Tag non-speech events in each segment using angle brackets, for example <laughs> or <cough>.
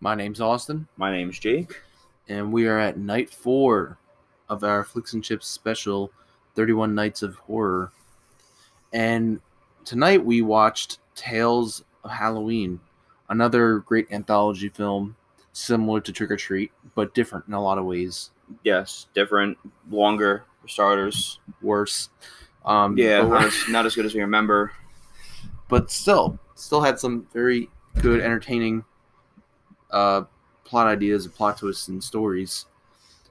My name's Austin, My name's Jake. and we are at night four of our Flix and Chips special 31 Nights of Horror. And tonight we watched Tales of Halloween, another great anthology film similar to Trick 'r Treat, but different in a lot of ways. Yes, different, longer for starters. Worse. Um, Yeah, not <laughs> as, not as good as we remember. but still, still had some very good, entertaining uh, plot ideas, and plot twists, and stories.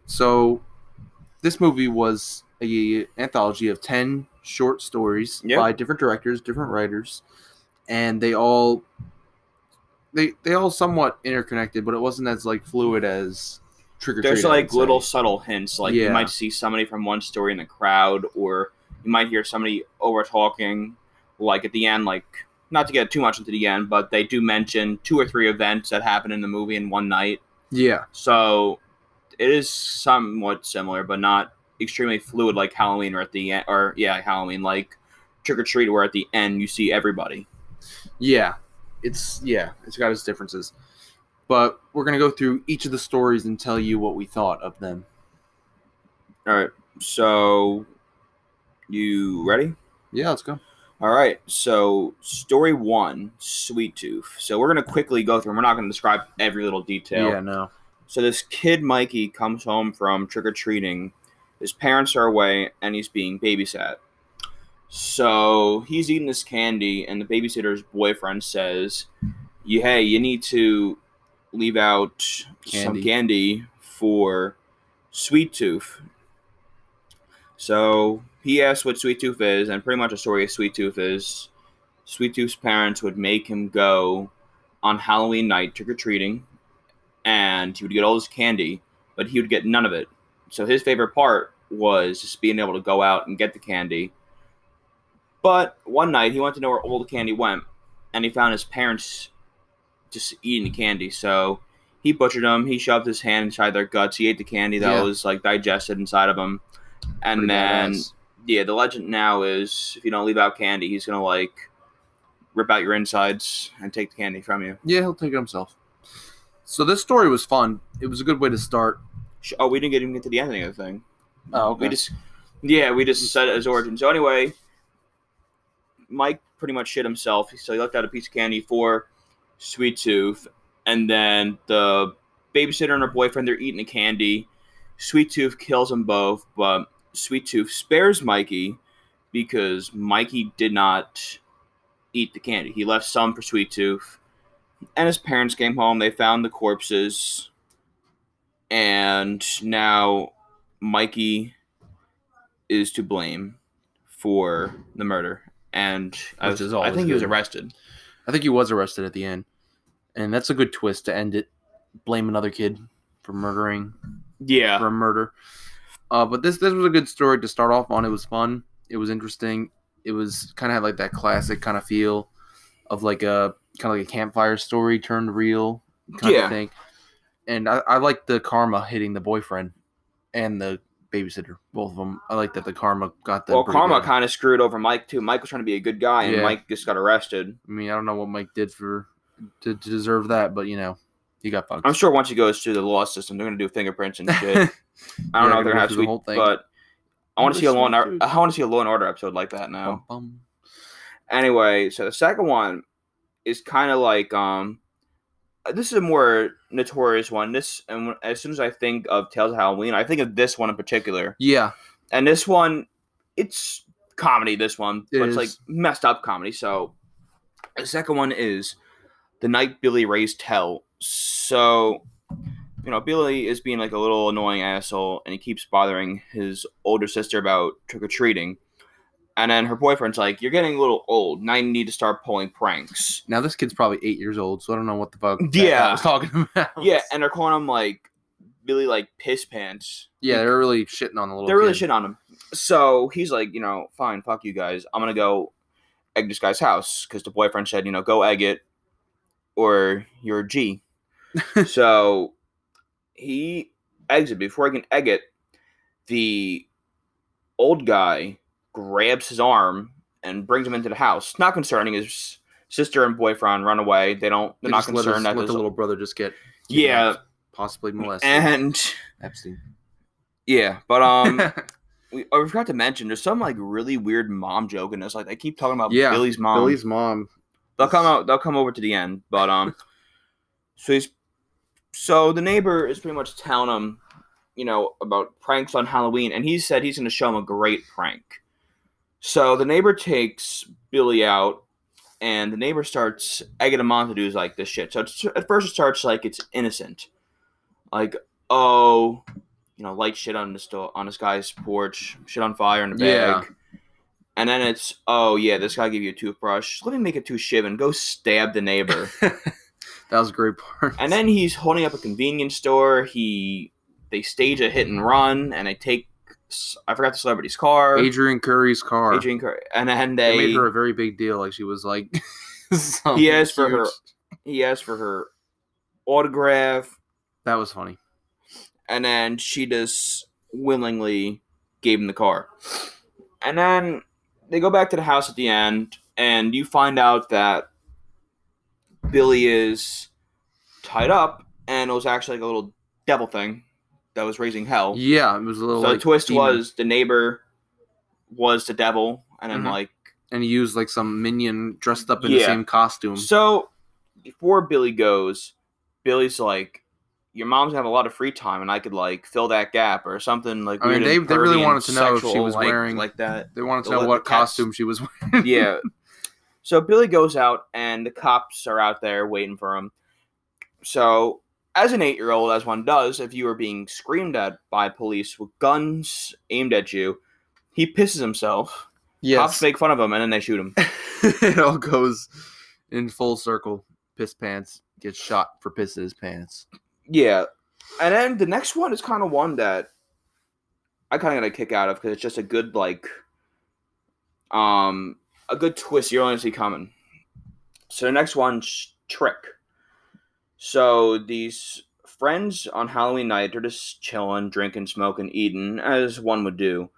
So, this movie was a anthology of ten short stories Yep. by different directors, different writers, and they all they they all somewhat interconnected, but it wasn't as like fluid as Treat. There's like little subtle hints. Like Yeah. you might see somebody from one story in the crowd, or you might hear somebody over talking. Like at the end, like not to get too much into the end, but they do mention two or three events that happen in the movie in one night. yeah, So it is somewhat similar, but not extremely fluid like Halloween or at the end, or yeah, Halloween like Trick 'r Treat, where at the end you see everybody. Yeah, it's yeah, it's got its differences. But we're gonna go through each of the stories and tell you what we thought of them. All right, so you ready? Yeah, let's go. All right, so story one, Sweet Tooth. So we're gonna quickly go through. 'em. We're not gonna describe every little detail. Yeah, no. So this kid Mikey comes home from trick or treating. His parents are away, and he's being babysat. So he's eating this candy, and the babysitter's boyfriend says, "You hey, you need to leave out some Candy. candy for Sweet Tooth." So he asks what Sweet Tooth is, and pretty much the story of Sweet Tooth is Sweet Tooth's parents would make him go on Halloween night trick or treating, and he would get all this candy, but he would get none of it. So his favorite part was just being able to go out and get the candy. But one night he wanted to know where all the candy went, and he found his parents just eating the candy. So he butchered them. He shoved his hand inside their guts. He ate the candy that Yeah. was like digested inside of him. And Pretty then badass. yeah, the legend now is if you don't leave out candy, he's gonna like rip out your insides and take the candy from you. Yeah, he'll take it himself. So this story was fun. It was a good way to start. Oh, we didn't get even get to the ending of the thing. Oh, We just, yeah, we just said it as origin. So anyway, Mike pretty much shit himself. So he left out a piece of candy for Sweet Tooth, and then the babysitter and her boyfriend they're eating the candy. Sweet Tooth kills them both, but Sweet Tooth spares Mikey because Mikey did not eat the candy. He left some for Sweet Tooth, and his parents came home. They found the corpses, and now Mikey is to blame for the murder, and I, was, I think he was arrested. I think he was arrested at the end, and that's a good twist to end it. Blame another kid for murdering Yeah, for a murder. Uh, but this this was a good story to start off on. It was fun. It was interesting. It was kind of had like that classic kind of feel of like a kind of like a campfire story turned real kind Yeah. of thing. And I, I like the karma hitting the boyfriend and the babysitter, both of them. I like that the karma got the. well, karma kind of screwed over Mike too. Mike was trying to be a good guy, and Yeah. Mike just got arrested. I mean, I don't know what Mike did for to, to deserve that, but you know, he got fucked. I'm sure once he goes through the law system, they're gonna do fingerprints and shit. <laughs> I don't Yeah, know if they're gonna have through the whole thing. but I want to see a law and Or- I want to see a Law and Order episode like that now. Bum, bum. Anyway, so the second one is kind of like um, this is a more notorious one. This and as soon as I think of Tales of Halloween, I think of this one in particular. Yeah, And this one, it's comedy. This one, It but it's like messed up comedy. So the second one is the night Billy raised hell. So you know, Billy is being like a little annoying asshole, and he keeps bothering his older sister about trick or treating. And then her boyfriend's like, "You're getting a little old. Now you need to start pulling pranks." now this kid's probably eight years old, so I don't know what the fuck. Yeah. guy was talking <laughs> about. Yeah, and they're calling him like Billy, like piss pants. yeah, they're really shitting on the little. They're really kid. shit on him. So he's like, you know, fine, fuck you guys. I'm gonna go egg this guy's house because the boyfriend said, you know, go egg it, or you're a G. so he eggs it. Before he can egg it, the old guy grabs his arm and brings him into the house. Not concerning his sister and boyfriend run away. They don't. They're They not just let his- concerned that let there's the little brother just get yeah, kidnapped, possibly molested. and Epstein. yeah, but um. <laughs> We, we forgot to mention there's some like really weird mom joke in this. Like they keep talking about Yeah, Billy's mom. Billy's mom. They'll come out. They'll come over to the end, but um, <laughs> so he's so the neighbor is pretty much telling him, you know, about pranks on Halloween, and he said he's going to show him a great prank. So the neighbor takes Billy out, and the neighbor starts egging him on to do like this shit. So it's, at first it starts like it's innocent, like oh, you know, light shit on the sto- on this guy's porch, shit on fire in the Yeah. bag. And then it's, oh yeah, this guy gave you a toothbrush. Let me make it too shiv and go stab the neighbor. <laughs> that was a great part. and then he's holding up a convenience store. He they stage a hit and run, and they take I forgot the celebrity's car. Adrienne Curry's car. Adrienne Curry, and then they they made her a very big deal. Like she was like. <laughs> He asked for her- he asked for her autograph, That was funny. and then she just willingly gave him the car. And then they go back to the house at the end, and you find out that Billy is tied up, and it was actually like a little devil thing that was raising hell. Yeah, it was a little. so like, the twist demon. was the neighbor was the devil, and then Mhm. like and he used like some minion dressed up in the same costume. so before Billy goes, Billy's like. Your mom's gonna have a lot of free time, and I could like fill that gap or something like. I mean, they- they really wanted to know if she was like- wearing- like that. They wanted to know what costume she was wearing. yeah. <laughs> So Billy goes out, and the cops are out there waiting for him. So, as an eight-year-old, as one does, if you are being screamed at by police with guns aimed at you, he pisses himself. Cops make fun of him, and then they shoot him. <laughs> it all goes in full circle. Piss pants gets shot for pissing his pants. Yeah, and then the next one is kind of one that I kind of got a kick out of because it's just a good like, um, a good twist you don't see coming. So the next one's trick. So these friends on Halloween night they're just chilling, drinking, smoking, eating as one would do,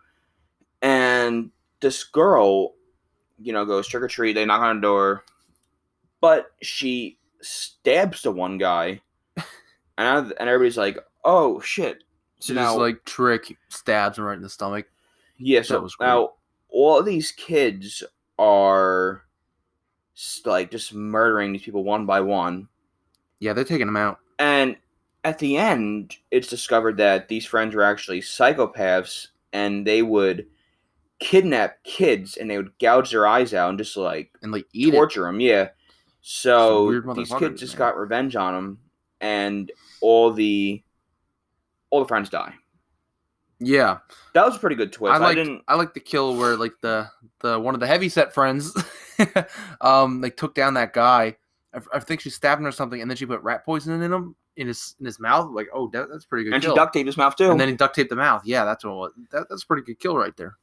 and this girl, you know, goes trick or treat. They knock on the door, but she stabs the one guy <laughs> and and everybody's like, "Oh shit!" So now, just like trick stabs him right in the stomach. yeah. So that was great. now all these kids are like just murdering these people one by one, Yeah, they're taking them out. and at the end, it's discovered that these friends were actually psychopaths, and they would kidnap kids and they would gouge their eyes out and just like and like eat it. torture them. Yeah. So these kids just man. got revenge on them, and all the all the friends die. Yeah, That was a pretty good twist. I I, like didn't. I like the kill where like the the one of the heavy set friends, <laughs> um, like took down that guy. I, I think she stabbed him or something, and then she put rat poison in him in his in his mouth. Like, oh, that, that's pretty good. And she duct taped his mouth too. and then he duct taped the mouth. Yeah, that's what. was. That, that's a pretty good kill right there.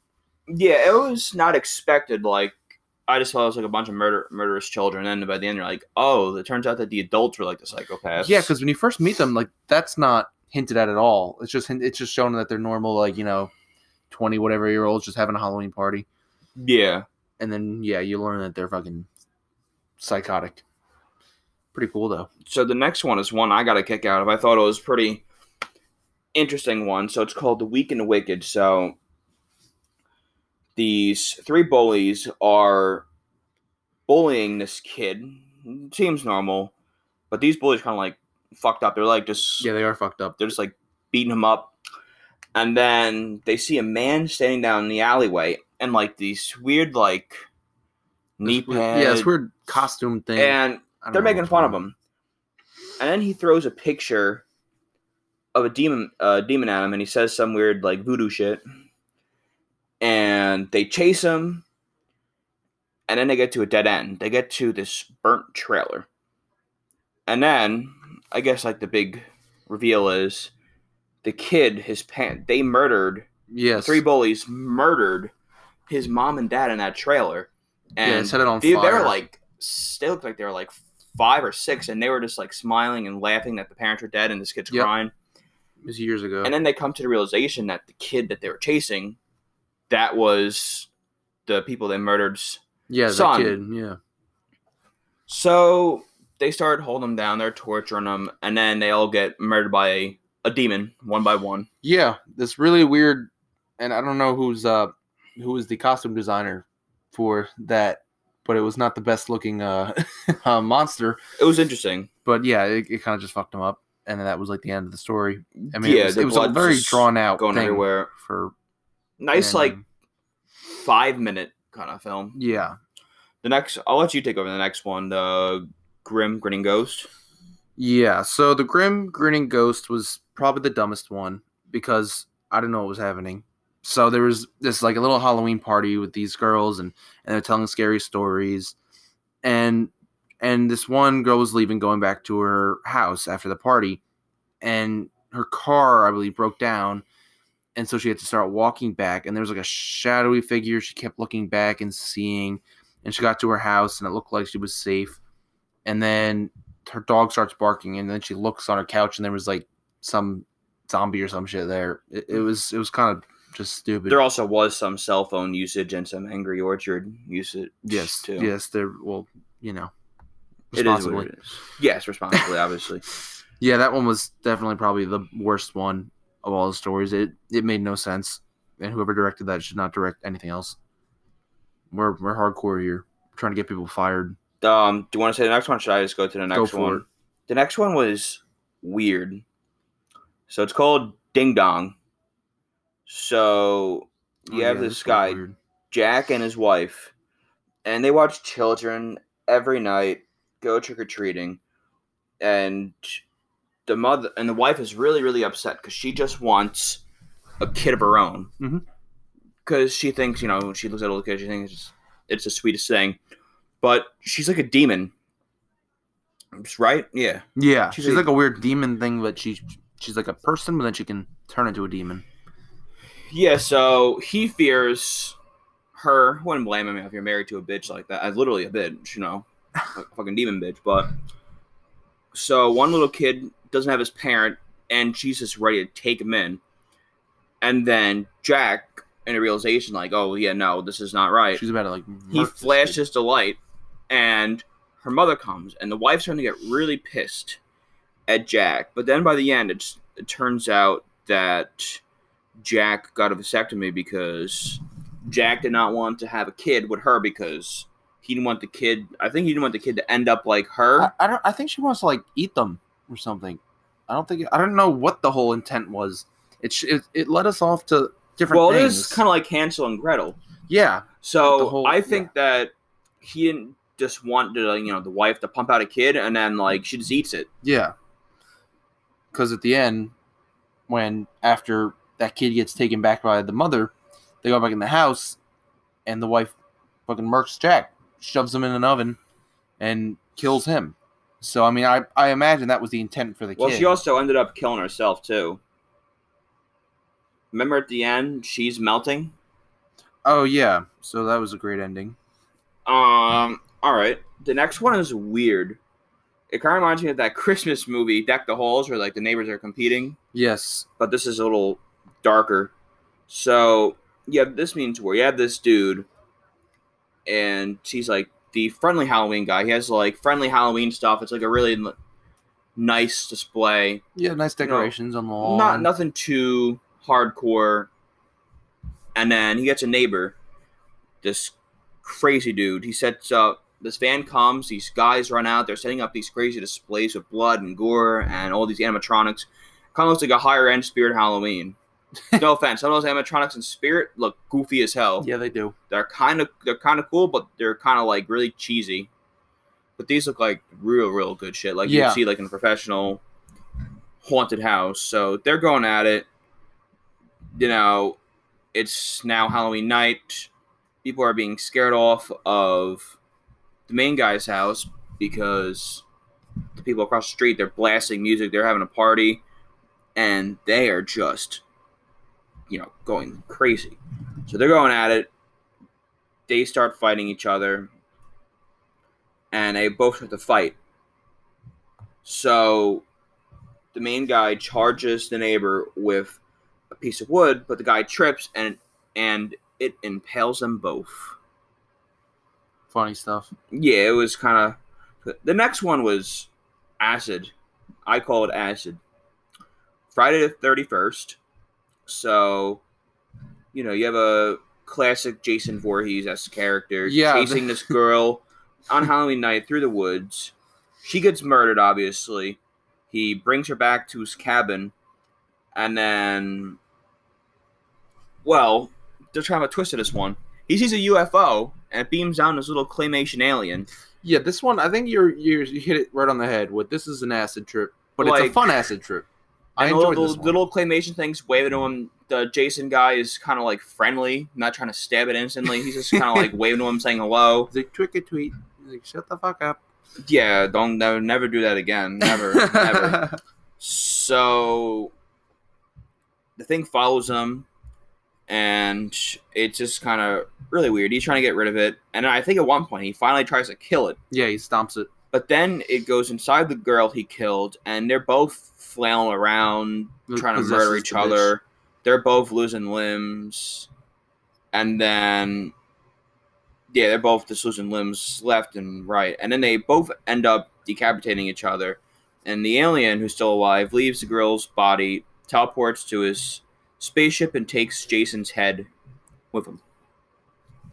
yeah, it was not expected. Like I just thought it was like a bunch of murder murderous children. And by the end, you're like, oh, it turns out that the adults were like the psychopaths. Yeah, because when you first meet them, like that's not hinted at at all. It's just it's just shown that they're normal, like you know, twenty whatever year olds just having a Halloween party, yeah, and then yeah, you learn that they're fucking psychotic. Pretty cool though. so the next one is one I got a kick out of. I thought it was pretty interesting one. So it's called The Weak and the Wicked. So these three bullies are bullying this kid. Seems normal, but these bullies kind of like fucked up. They're like just Yeah, they are fucked up. they're just like beating him up. And then they see a man standing down in the alleyway and like these weird like knee pads. Yeah, this weird costume thing. and they're making fun of him. And then he throws a picture of a demon uh, demon at him and he says some weird like voodoo shit. And they chase him and then they get to a dead end. They get to this burnt trailer. And then I guess like the big reveal is the kid, his parent, they murdered Yes. three bullies murdered his mom and dad in that trailer. And yeah, set it on they, fire. they were like, they looked like they were like five or six, and they were just like smiling and laughing that the parents were dead and this kid's Yep. crying. it was years ago. And then they come to the realization that the kid that they were chasing, that was the people they murdered's yeah, son. kid. Yeah. So they start holding them down. They're torturing them, and then they all get murdered by a, a demon, one by one. Yeah, this really weird, and I don't know who's uh who was the costume designer for that, but it was not the best looking uh, <laughs> uh monster. It was interesting. But yeah, it, it kind of just fucked him up, and then that was like the end of the story. I mean, Yeah, it was, it was a very drawn out going everywhere. for Nice, like five minute kind of film. yeah, The next, I'll let you take over the next one. The Grim Grinning Ghost. Yeah, so the grim grinning ghost was probably the dumbest one because I didn't know what was happening. So there was this like a little Halloween party with these girls and and they're telling scary stories. And and this one girl was leaving going back to her house after the party and her car I believe broke down and so she had to start walking back and there was like a shadowy figure she kept looking back and seeing and she got to her house and it looked like she was safe and then her dog starts barking and then she looks on her couch and there was like some zombie or some shit there it, it was it was kind of just stupid There also was some cell phone usage and some Angry Orchard usage. yes too. yes there well you know It is what responsibly. it is. Yes, responsibly, obviously. <laughs> yeah that one was definitely probably the worst one of all the stories it it made no sense and whoever directed that should not direct anything else we're we're hardcore here trying to get people fired Um, do you want to say the next one? Should I just go to the next one? it. The next one was weird. So it's called Ding Dong. So you Oh, have yeah, this guy, weird. Jack and his wife, and they watch children every night go trick or treating, and the mother and the wife is really really upset because she just wants a kid of her own. Because she thinks you know when she looks at a little kid, she thinks it's, it's the sweetest thing, but she's like a demon. Right? Yeah. Yeah, She's she's, a- like a weird demon thing, but she she's like a person, but then she can turn into a demon. Yeah, so he fears her. Wouldn't blame him if you're married to a bitch like that. Uh, Literally a bitch, you know, a fucking demon bitch. But so one little kid doesn't have his parent, and she's just ready to take him in. And then Jack, in a realization, like, oh yeah, no, this is not right. She's about to like. he flashes the light, and her mother comes, and the wife's starting to get really pissed at Jack. But then by the end, it's, it turns out that Jack got a vasectomy because Jack did not want to have a kid with her because he didn't want the kid. I think he didn't want the kid to end up like her. I, I don't. I think she wants to like eat them or something. I don't think. I don't know what the whole intent was. It it, it led us off to different well, it things. is kind of like Hansel and Gretel. yeah, So whole- I think that he didn't just want to, you know, the wife to pump out a kid and then like she just eats it. yeah. Because at the end, when after that kid gets taken back by the mother, they go back in the house, and the wife fucking murks Jack, shoves him in an oven, and kills him. So I mean, I I imagine that was the intent for the Well, kid. she also ended up killing herself too. Remember at the end, she's melting. oh yeah, so that was a great ending. Um. All right. The next one is weird. It kind of reminds me of that Christmas movie, Deck the Halls, where like the neighbors are competing, Yes. but this is a little darker. So yeah, this means where you have this dude, and he's like the friendly Halloween guy. He has like friendly Halloween stuff. It's like a really nice display. Yeah, nice know, decorations on the wall. Not nothing too hardcore. And then he gets a neighbor, this crazy dude. He sets up this van comes, these guys run out, they're setting up these crazy displays with blood and gore and all these animatronics. Kind of looks like a higher end Spirit Halloween. <laughs> no offense, some of those animatronics in Spirit look goofy as hell. Yeah, they do. They're kind of they're kind of cool, but they're kind of like really cheesy. But these look like real, real good shit, like Yeah. you see like in a professional haunted house. So they're going at it. You know, it's now Halloween night. People are being scared off of the main guy's house because the people across the street they're blasting music, they're having a party, and they are just, you know, going crazy. So they're going at it. They start fighting each other, and they both start to fight. So the main guy charges the neighbor with a piece of wood, but the guy trips and and it impales them both. Funny stuff. Yeah, it was kind of The next one was acid. I call it acid. Friday the thirty first. So, you know, you have a classic Jason Voorhees as character Yeah, chasing this girl on Halloween night through the woods. She gets murdered, obviously. He brings her back to his cabin, and then, well, they're trying to twist this one. He sees a UFO and it beams down this little claymation alien. Yeah, this one I think you're, you're you hit it right on the head. With this is an acid trip, but it's a fun acid trip. I the enjoyed little, this the one. little claymation things waving to him. The Jason guy is kind of like friendly, not trying to stab it instantly. He's just kind of like <laughs> waving to him, saying hello. He's like tweet a tweet. He's like shut the fuck up. Yeah, don't never, never do that again. Never, never. <laughs> So the thing follows him, and it's just kind of really weird. He's trying to get rid of it, and I think at one point he finally tries to kill it. yeah, he stomps it. But then it goes inside the girl he killed, and they're both flailing around, trying to murder each the bitch. other. They're both losing limbs, and then yeah, they're both just losing limbs left and right, and then they both end up decapitating each other. And the alien, who's still alive, leaves the girl's body, teleports to his spaceship, and takes Jason's head with him.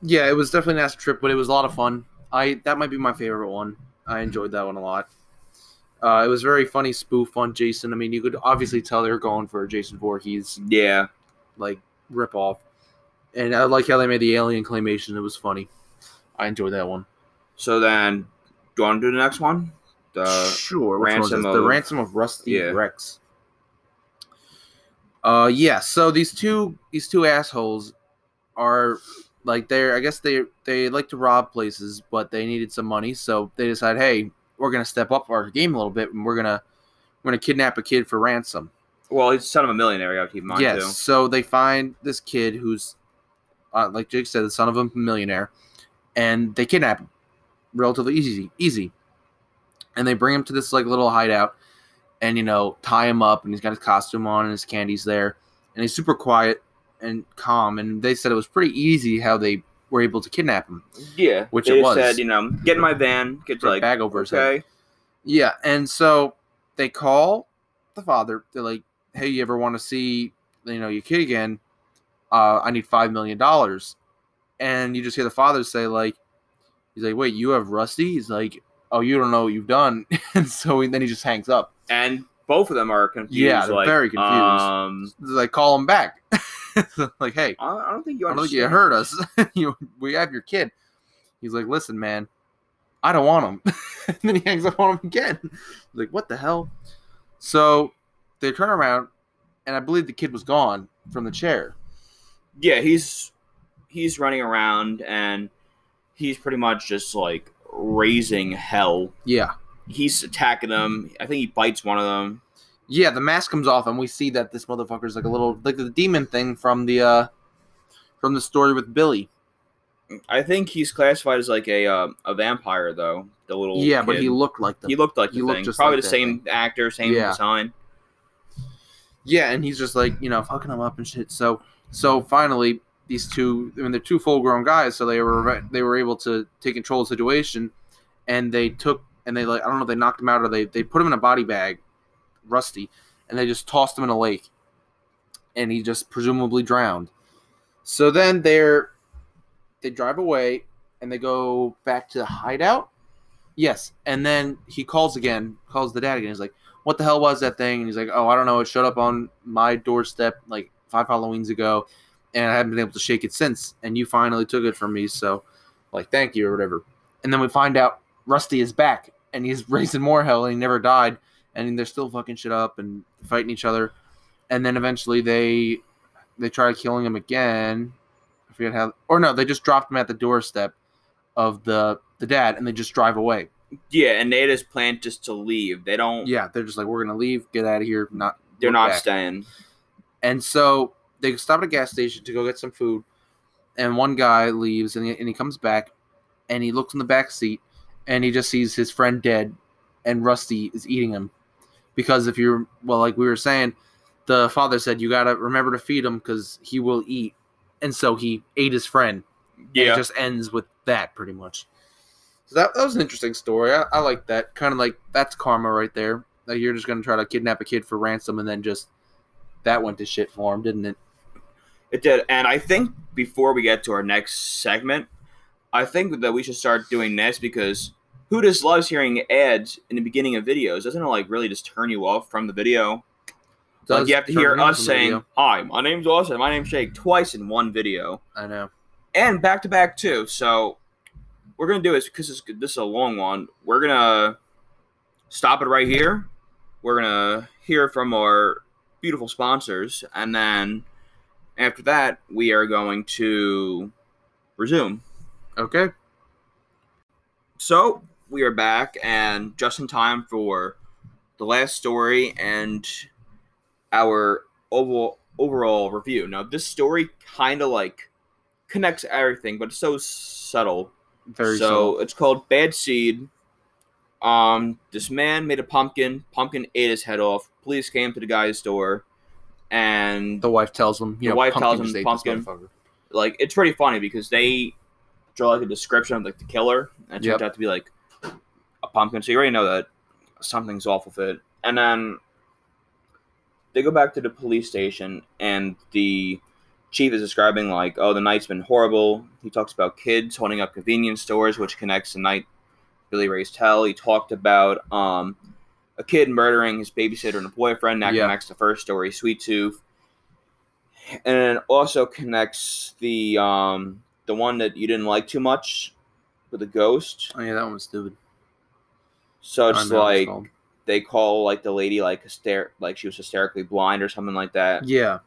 Yeah, it was definitely an acid trip, but it was a lot of fun. I that might be my favorite one. I enjoyed that one a lot. Uh, it was very funny spoof on Jason. I mean, you could obviously tell they were going for Jason Voorhees Yeah, like rip off, and I like how they made the alien claymation. It was funny. I enjoyed that one. So then, do you want to do the next one? The sure. which one was ransom this? the of- ransom of Rusty Yeah. Rex. Uh, yeah. So these two these two assholes are like they're I guess they they like to rob places, but they needed some money, so they decide, hey, we're gonna step up our game a little bit, and we're gonna we're gonna kidnap a kid for ransom. well, he's son of a millionaire. You got to keep in mind yes. too. So they find this kid who's, uh, like Jake said, the son of a millionaire, and they kidnap him, relatively easy, easy, and they bring him to this like little hideout, and you know tie him up, and he's got his costume on and his candies there, and he's super quiet and calm, and they said it was pretty easy how they were able to kidnap him. Yeah, Which they it was. said, you know, get in my van, get like bag over his head. Yeah, and so they call the father. They're like, "Hey, you ever want to see, you know, your kid again? Uh, I need five million dollars." And you just hear the father say, "Like, he's like, wait, you have Rusty?" He's like, "Oh, you don't know what you've done." <laughs> and so he, then he just hangs up. And both of them are confused. Yeah, they're like, very confused. Um, like, call him back. <laughs> like, hey, I I don't think you I don't think you heard us. <laughs> you, we have your kid. He's like, listen, man, I don't want him. <laughs> and then he hangs up on him again. like, what the hell? So they turn around, and I believe the kid was gone from the chair. Yeah, he's he's running around and he's pretty much just like raising hell. Yeah. He's attacking them. I think he bites one of them. Yeah, the mask comes off, and we see that this motherfucker's like a little, like the demon thing from the, uh, from the story with Billy. I think he's classified as like a uh, a vampire though. The little yeah, but he looked like the he looked like he the looked thing. Probably like the same actor, same Yeah. design. Yeah, and he's just like you know fucking them up and shit. So so finally these two, I mean they're two full grown guys, so they were they were able to take control of the situation, and they took and they like I don't know if they knocked him out or they they put him in a body bag, Rusty, and they just tossed him in a lake, and he just presumably drowned. So then they're they drive away and they go back to the hideout. Yes, and then he calls again, calls the dad again. He's like, "What the hell was that thing?" And he's like, "Oh, I don't know. It showed up on my doorstep like five Halloweens ago, and I haven't been able to shake it since. And you finally took it from me, so like, thank you or whatever." And then we find out Rusty is back, and he's raising more hell, and he never died, and they're still fucking shit up and fighting each other. And then eventually they they try killing him again. I forget how, or no, they just dropped him at the doorstep of the the dad, and they just drive away. Yeah, and they just plan just to leave. They don't. Yeah, they're just like, we're gonna leave, get out of here, not. they're not back." staying. And so they stop at a gas station to go get some food, and one guy leaves, and he, and he comes back, and he looks in the back seat, and he just sees his friend dead, and Rusty is eating him, because if you're well, like we were saying, the father said you gotta remember to feed him because he will eat, and so he ate his friend. Yeah, it just ends with that pretty much. So that, that was an interesting story. I, I like that. Kind of like that's karma right there. Like you're just gonna try to kidnap a kid for ransom, and then just that went to shit for him, didn't it? It did, and I think before we get to our next segment, I think that we should start doing this because who just loves hearing ads in the beginning of videos? Doesn't it like really just turn you off from the video? like you have to hear us saying, "Hi, my name's Austin. My name's Jake," twice in one video, I know. and back to back too. So we're gonna do this because this, this is a long one. We're gonna stop it right here. We're gonna hear from our beautiful sponsors, and then after that, we are going to resume. Okay. So we are back, and just in time for the last story and our overall overall review. Now, this story kind of like connects everything, but it's so subtle. Very so so. it's called Bad Seed. Um, this man made a pumpkin. Pumpkin ate his head off. Police came to the guy's door, and The wife tells him. You The know, wife tells him just ate this pumpkin. like it's pretty funny because they draw like a description of like the killer and it turns Yep. out to be like a pumpkin. So you already know that something's off with it. And then they go back to the police station and the chief is describing like oh the night's been horrible. He talks about kids holding up convenience stores which connects the night billy raised hell he talked about um a kid murdering his babysitter and a boyfriend. That Yeah. connects the first story sweet tooth. And it also connects the um the one that you didn't like too much with the ghost. Oh yeah, that one was stupid. So it's don't know what it's like they call like the lady like hyster- like she was hysterically blind or something like that. Yeah.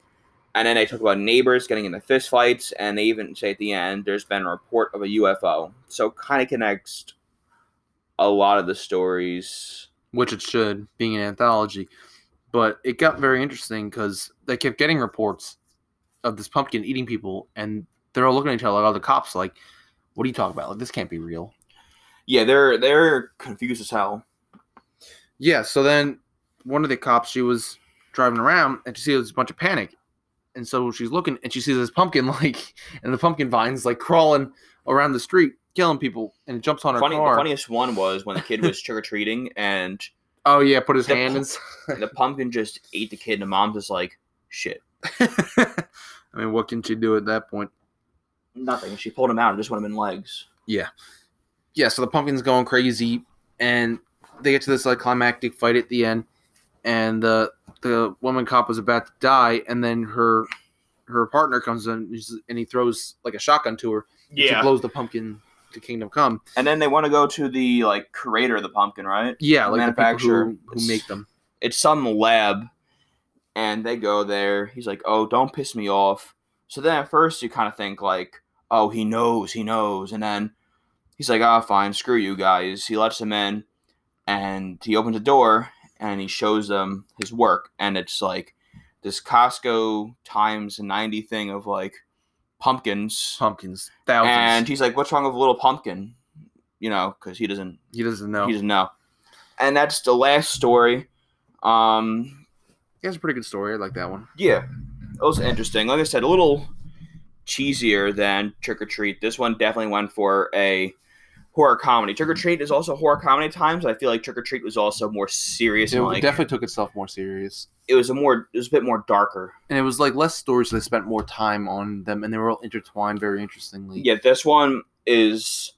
And then they talk about neighbors getting into fist fights, and they even say at the end there's been a report of a UFO. So kind of connects a lot of the stories. which it should, being an anthology. But it got very interesting because they kept getting reports of this pumpkin eating people, and they're all looking at each other like, oh, the cops, like, what are you talking about? Like, this can't be real. Yeah, they're they're confused as hell. Yeah, so then one of the cops, she was driving around, and she sees a bunch of panic. And so she's looking, and she sees this pumpkin, <laughs> like, and the pumpkin vines, like, crawling around the street, killing people, and it jumps on her Funny, the car. funniest one was when the kid was <laughs> trick or treating and oh, yeah, put his The hand pu- inside. the pumpkin just ate the kid, and the mom's just like, shit. <laughs> I mean, what can she do at that point? Nothing. She pulled him out. and just would have been legs. yeah, Yeah, so the pumpkin's going crazy, and they get to this like climactic fight at the end, and the the woman cop was about to die, and then her her partner comes in and and he throws like a shotgun to her. Yeah. She blows the pumpkin to Kingdom Come. And then they want to go to the like creator of the pumpkin, right? Yeah, like the people Manufacturer. who, who make them. It's some lab, and they go there. He's like, "Oh, don't piss me off." So then at first you kind of think like, "Oh, he knows, he knows," and then he's like, "Ah, fine, screw you guys." He lets them in, and he opens the door and he shows them his work, and it's like this Costco times ninety thing of like pumpkins. Pumpkins, thousands. And he's like, "What's wrong with a little pumpkin?" You know, because he doesn't he doesn't know. he doesn't know. And that's the last story. Um, He has a pretty good story. I like that one. yeah, it was interesting. Like I said, a little cheesier than Trick 'r Treat. This one definitely went for a horror comedy. Trick or mm-hmm. Treat is also horror comedy times. I feel like Trick 'r Treat was also more serious. It like definitely took itself more serious. it was a more it was a bit more darker. And it was like less stories, so they spent more time on them, and they were all intertwined very interestingly. Yeah, this one is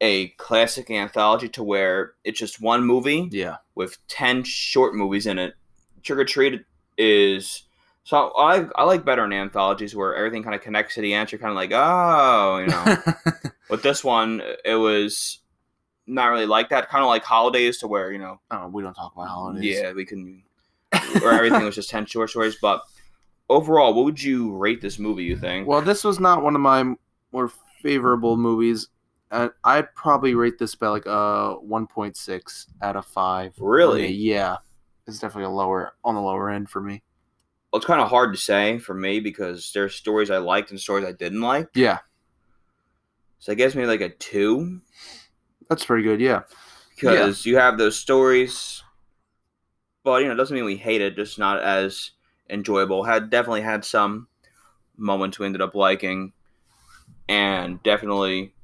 a classic anthology to where it's just one movie Yeah. with 10 short movies in it. Trick 'r Treat is so I I like better in anthologies where everything kind of connects to the end. You're kind of like, oh, you know. <laughs> With this one, it was not really like that. Kind of like holidays to where you know, oh, we don't talk about holidays. yeah, we can, where everything was just 10 short stories. But overall, what would you rate this movie? You think? Well, this was not one of my more favorable movies. Uh, I'd probably rate this by like a 1.6 out of 5. Really? Yeah. It's definitely a lower on the lower end for me. Well, it's kind of hard to say for me because there's stories I liked and stories I didn't like. Yeah. So I guess maybe like a two. That's pretty good. Yeah. because you have those stories, but you know, it doesn't mean we hate it. Just not as enjoyable. Had definitely had some moments we ended up liking, and definitely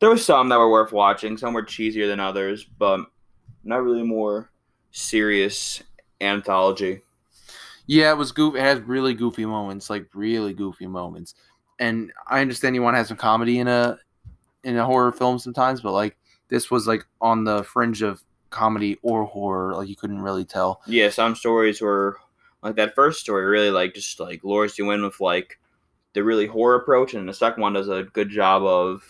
There were some that were worth watching. Some were cheesier than others, but not really more serious anthology. Yeah, it was goof. It has really goofy moments, like really goofy moments. And I understand you want to have some comedy in a in a horror film sometimes, but like this was like on the fringe of comedy or horror. Like you couldn't really tell. Yeah, some stories were like that first story really like just like lures you in with like the really horror approach, and the second one does a good job of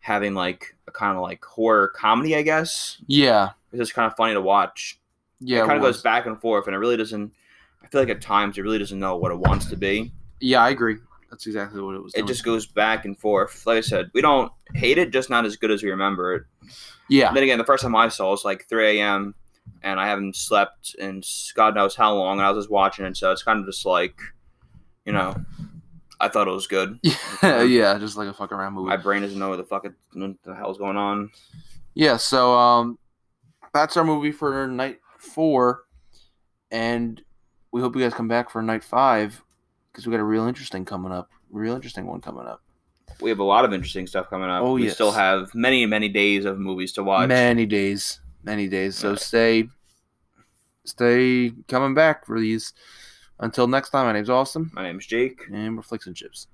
having like a kind of like horror comedy, I guess. Yeah, It's just kind of funny to watch. yeah, it kind of was. goes back and forth, and it really doesn't. Feel like at times it really doesn't know what it wants to be. Yeah, I agree. That's exactly what it was. It doing. just goes back and forth. Like I said, we don't hate it, just not as good as we remember it. yeah, And then again, the first time I saw it was like 3 a.m. and I haven't slept in God knows how long, and I was just watching it, so it's kind of just like, you know, I thought it was good. <laughs> yeah, yeah, just like a fuck around movie. My brain doesn't know what the fuck it, what the hell's going on. Yeah, so um, that's our movie for night four, and we hope you guys come back for night five because we got a real interesting coming up, real interesting one coming up. We have a lot of interesting stuff coming up. Oh, we yes. still have many, many days of movies to watch. Many days, many days. So Yeah. stay, stay coming back for these. Until next time, my name's Austin, My name's Jake. and we're Flix and Chips.